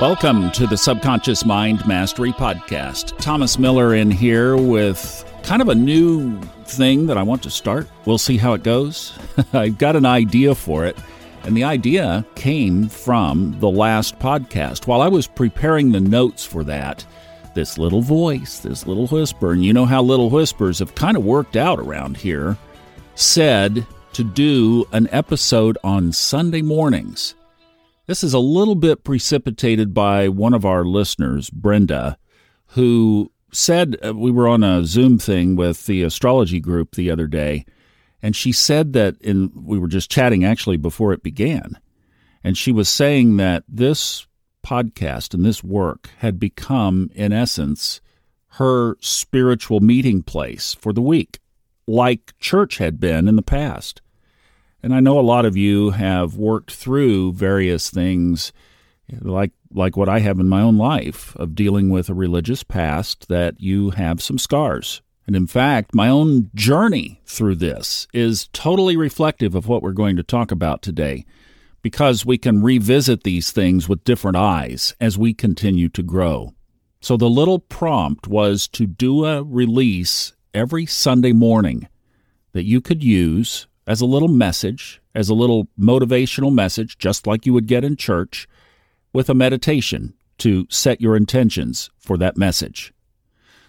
Welcome to the Subconscious Mind Mastery Podcast. Thomas Miller in here with kind of a new thing that I want to start. We'll see how it goes. I've got an idea for it, and the idea came from the last podcast. While I was preparing the notes for that, this little voice, this little whisper, and you know how little whispers have kind of worked out around here, said to do an episode on Sunday mornings. This is a little bit precipitated by one of our listeners, Brenda, who said uh, we were on a Zoom thing with the astrology group the other day, and she said that in we were just chatting actually before it began, and she was saying that this podcast and this work had become, in essence, her spiritual meeting place for the week, like church had been in the past. And I know a lot of you have worked through various things like like what I have in my own life of dealing with a religious past that you have some scars. And in fact, my own journey through this is totally reflective of what we're going to talk about today because we can revisit these things with different eyes as we continue to grow. So the little prompt was to do a release every Sunday morning that you could use as a little message, as a little motivational message, just like you would get in church, with a meditation to set your intentions for that message.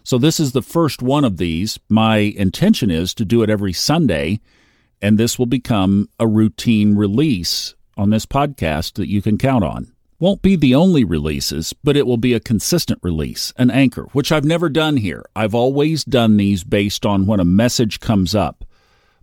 So, this is the first one of these. My intention is to do it every Sunday, and this will become a routine release on this podcast that you can count on. Won't be the only releases, but it will be a consistent release, an anchor, which I've never done here. I've always done these based on when a message comes up.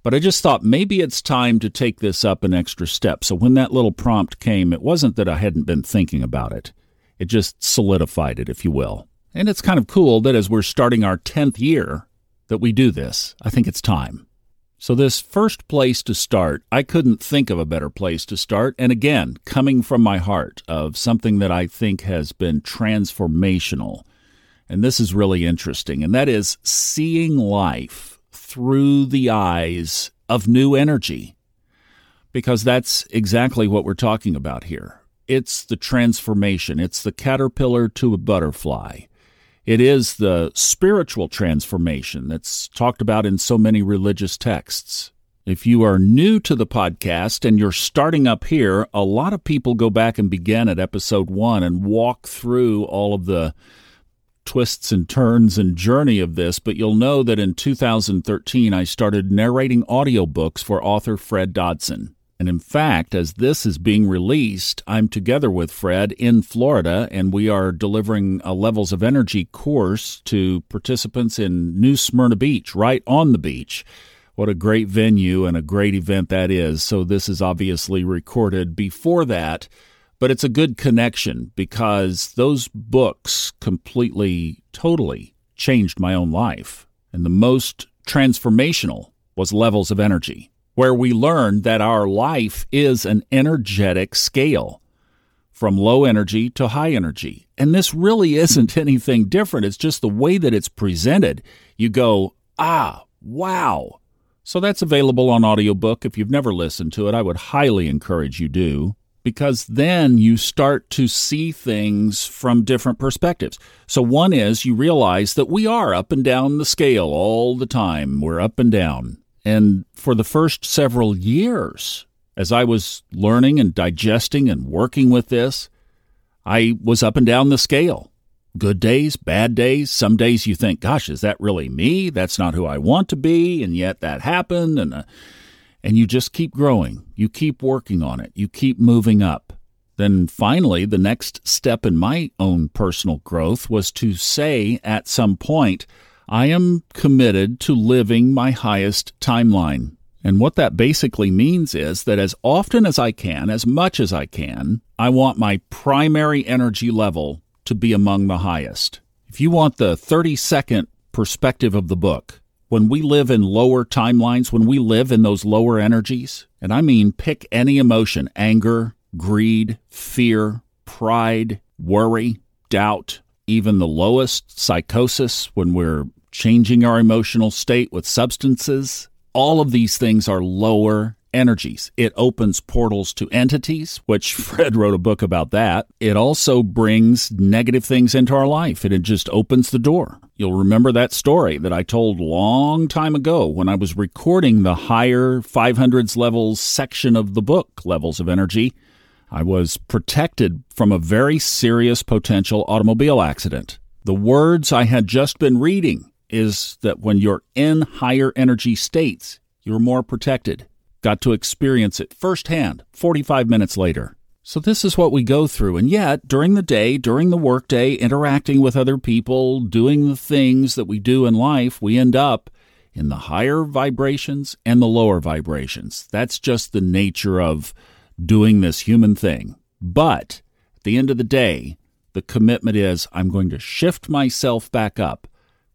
But I just thought maybe it's time to take this up an extra step. So when that little prompt came, it wasn't that I hadn't been thinking about it. It just solidified it, if you will. And it's kind of cool that as we're starting our 10th year that we do this. I think it's time. So, this first place to start, I couldn't think of a better place to start. And again, coming from my heart of something that I think has been transformational. And this is really interesting, and that is seeing life through the eyes of new energy. Because that's exactly what we're talking about here. It's the transformation, it's the caterpillar to a butterfly. It is the spiritual transformation that's talked about in so many religious texts. If you are new to the podcast and you're starting up here, a lot of people go back and begin at episode one and walk through all of the twists and turns and journey of this, but you'll know that in 2013 I started narrating audiobooks for author Fred Dodson. And in fact, as this is being released, I'm together with Fred in Florida, and we are delivering a Levels of Energy course to participants in New Smyrna Beach, right on the beach. What a great venue and a great event that is. So, this is obviously recorded before that but it's a good connection because those books completely, totally changed my own life. And the most transformational was Levels of Energy, where we learned that our life is an energetic scale from low energy to high energy. And this really isn't anything different. It's just the way that it's presented. You go, ah, wow. So that's available on audiobook. If you've never listened to it, I would highly encourage you do because then you start to see things from different perspectives. So, one is you realize that we are up and down the scale all the time. We're up and down. And for the first several years, as I was learning and digesting and working with this, I was up and down the scale. Good days, bad days. Some days you think, gosh, is that really me? That's not who I want to be. And yet that happened. And, uh, and you just keep growing. You keep working on it. You keep moving up. Then finally, the next step in my own personal growth was to say at some point, I am committed to living my highest timeline. And what that basically means is that as often as I can, as much as I can, I want my primary energy level to be among the highest. If you want the 30 second perspective of the book, when we live in lower timelines, when we live in those lower energies, and I mean pick any emotion anger, greed, fear, pride, worry, doubt, even the lowest psychosis when we're changing our emotional state with substances, all of these things are lower energies. It opens portals to entities, which Fred wrote a book about that. It also brings negative things into our life and it just opens the door. You'll remember that story that I told long time ago when I was recording the higher 500s levels section of the book, Levels of Energy. I was protected from a very serious potential automobile accident. The words I had just been reading is that when you're in higher energy states, you're more protected. Got to experience it firsthand 45 minutes later. So, this is what we go through. And yet, during the day, during the workday, interacting with other people, doing the things that we do in life, we end up in the higher vibrations and the lower vibrations. That's just the nature of doing this human thing. But at the end of the day, the commitment is I'm going to shift myself back up,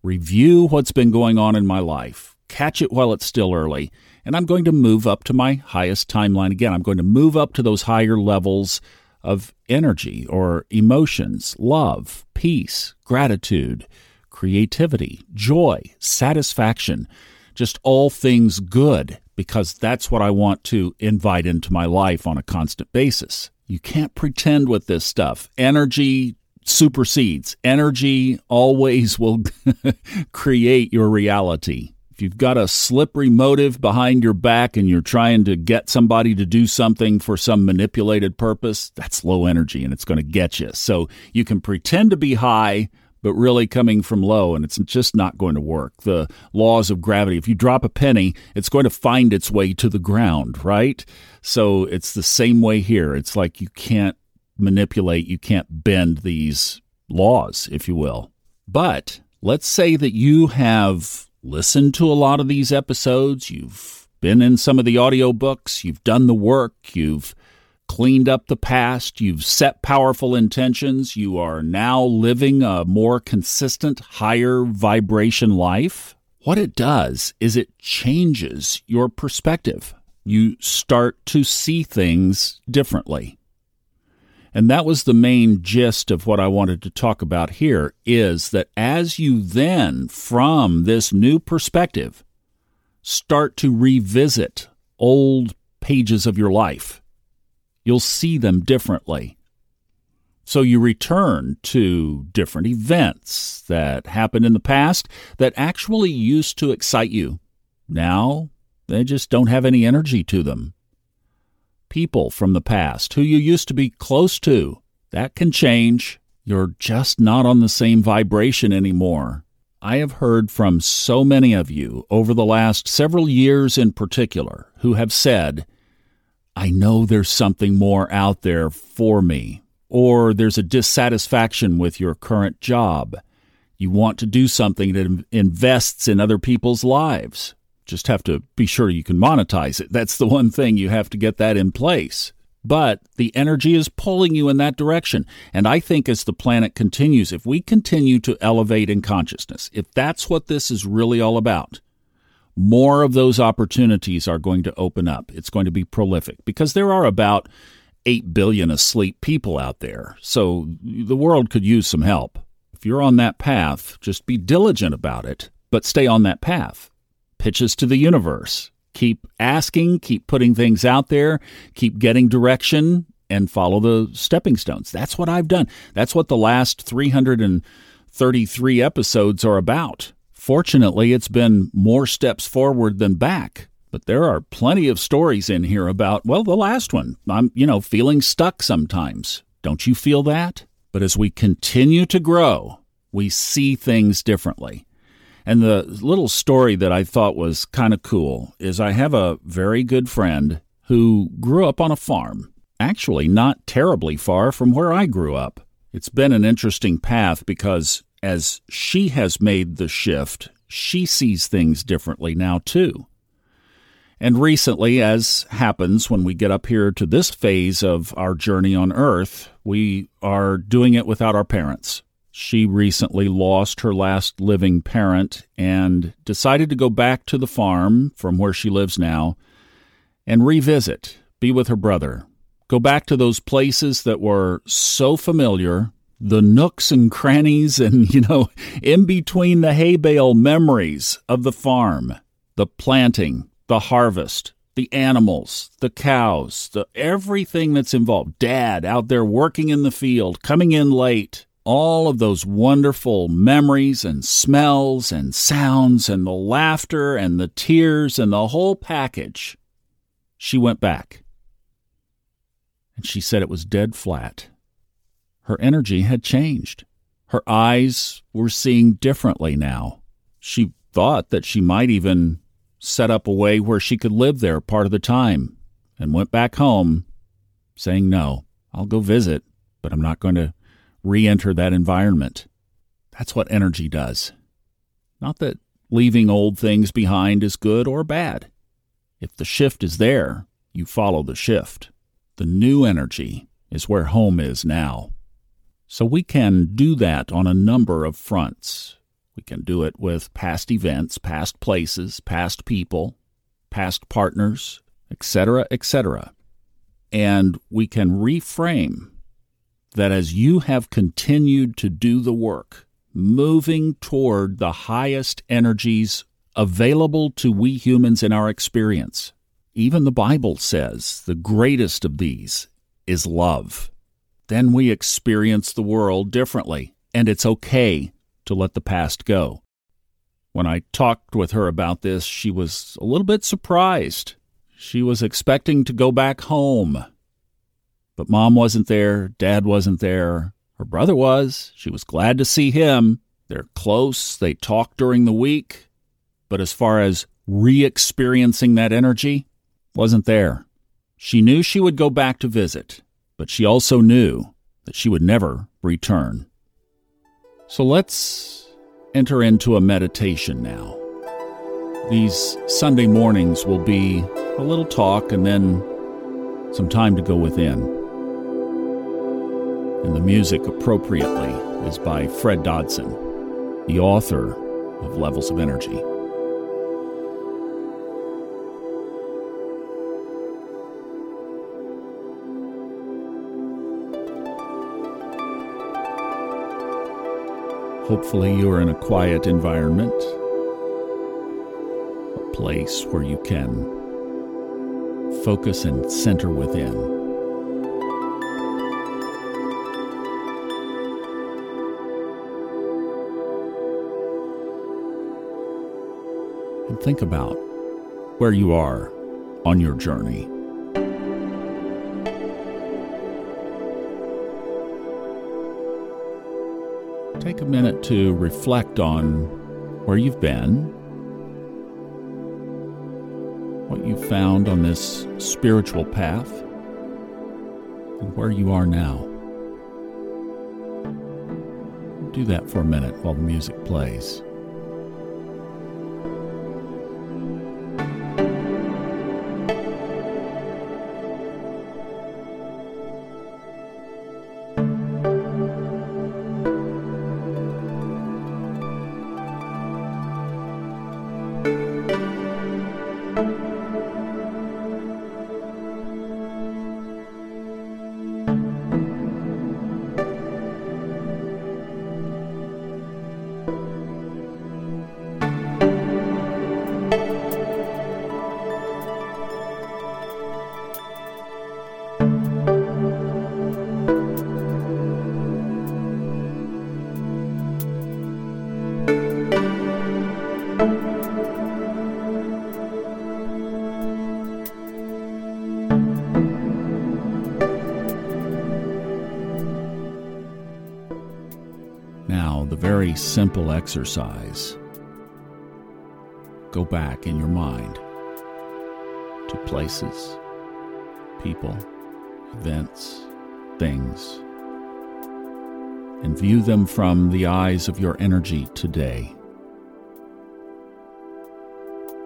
review what's been going on in my life, catch it while it's still early, and I'm going to move up to my highest timeline again. I'm going to move up to those higher levels of energy or emotions, love, peace, gratitude, creativity, joy, satisfaction, just all things good, because that's what I want to invite into my life on a constant basis. You can't pretend with this stuff. Energy supersedes, energy always will create your reality you've got a slippery motive behind your back and you're trying to get somebody to do something for some manipulated purpose, that's low energy and it's going to get you. So you can pretend to be high, but really coming from low, and it's just not going to work. The laws of gravity, if you drop a penny, it's going to find its way to the ground, right? So it's the same way here. It's like you can't manipulate, you can't bend these laws, if you will. But let's say that you have listened to a lot of these episodes, you've been in some of the audiobooks, you've done the work, you've cleaned up the past, you've set powerful intentions, you are now living a more consistent, higher vibration life. What it does is it changes your perspective. You start to see things differently. And that was the main gist of what I wanted to talk about here is that as you then, from this new perspective, start to revisit old pages of your life, you'll see them differently. So you return to different events that happened in the past that actually used to excite you. Now, they just don't have any energy to them people from the past who you used to be close to. That can change. You're just not on the same vibration anymore. I have heard from so many of you over the last several years in particular who have said, I know there's something more out there for me, or there's a dissatisfaction with your current job. You want to do something that invests in other people's lives. Just have to be sure you can monetize it. That's the one thing you have to get that in place. But the energy is pulling you in that direction. And I think as the planet continues, if we continue to elevate in consciousness, if that's what this is really all about, more of those opportunities are going to open up. It's going to be prolific because there are about 8 billion asleep people out there. So the world could use some help. If you're on that path, just be diligent about it, but stay on that path pitches to the universe. Keep asking, keep putting things out there, keep getting direction, and follow the stepping stones. That's what I've done. That's what the last 333 episodes are about. Fortunately, it's been more steps forward than back. But there are plenty of stories in here about, well, the last one. I'm, you know, feeling stuck sometimes. Don't you feel that? But as we continue to grow, we see things differently. And the little story that I thought was kind of cool is I have a very good friend who grew up on a farm, actually, not terribly far from where I grew up. It's been an interesting path because as she has made the shift, she sees things differently now, too. And recently, as happens when we get up here to this phase of our journey on Earth, we are doing it without our parents. She recently lost her last living parent and decided to go back to the farm from where she lives now and revisit, be with her brother, go back to those places that were so familiar, the nooks and crannies and, you know, in between the hay bale memories of the farm, the planting, the harvest, the animals, the cows, the everything that's involved. Dad out there working in the field, coming in late, all of those wonderful memories and smells and sounds and the laughter and the tears and the whole package. She went back. And she said it was dead flat. Her energy had changed. Her eyes were seeing differently now. She thought that she might even set up a way where she could live there part of the time and went back home saying, No, I'll go visit, but I'm not going to re enter that environment. That's what energy does. Not that leaving old things behind is good or bad. If the shift is there, you follow the shift. The new energy is where home is now. So we can do that on a number of fronts. We can do it with past events, past places, past people, past partners, etc., etc. And we can reframe that as you have continued to do the work, moving toward the highest energies available to we humans in our experience. Even the Bible says the greatest of these is love. Then we experience the world differently, and it's okay to let the past go. When I talked with her about this, she was a little bit surprised. She was expecting to go back home but mom wasn't there, dad wasn't there. Her brother was. She was glad to see him. They're close, they talk during the week. But as far as re experiencing that energy, wasn't there. She knew she would go back to visit, but she also knew that she would never return. So let's enter into a meditation now. These Sunday mornings will be a little talk and then some time to go within and the music appropriately is by Fred Dodson, the author of Levels of Energy. Hopefully, you're in a quiet environment, a place where you can focus and center within. Think about where you are on your journey. Take a minute to reflect on where you've been, what you found on this spiritual path, and where you are now. Do that for a minute while the music plays. Simple exercise. Go back in your mind to places, people, events, things, and view them from the eyes of your energy today.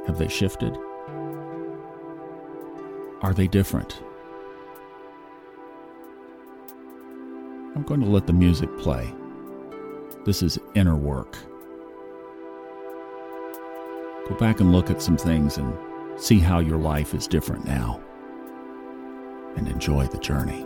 Have they shifted? Are they different? I'm going to let the music play. This is inner work. Go back and look at some things and see how your life is different now. And enjoy the journey.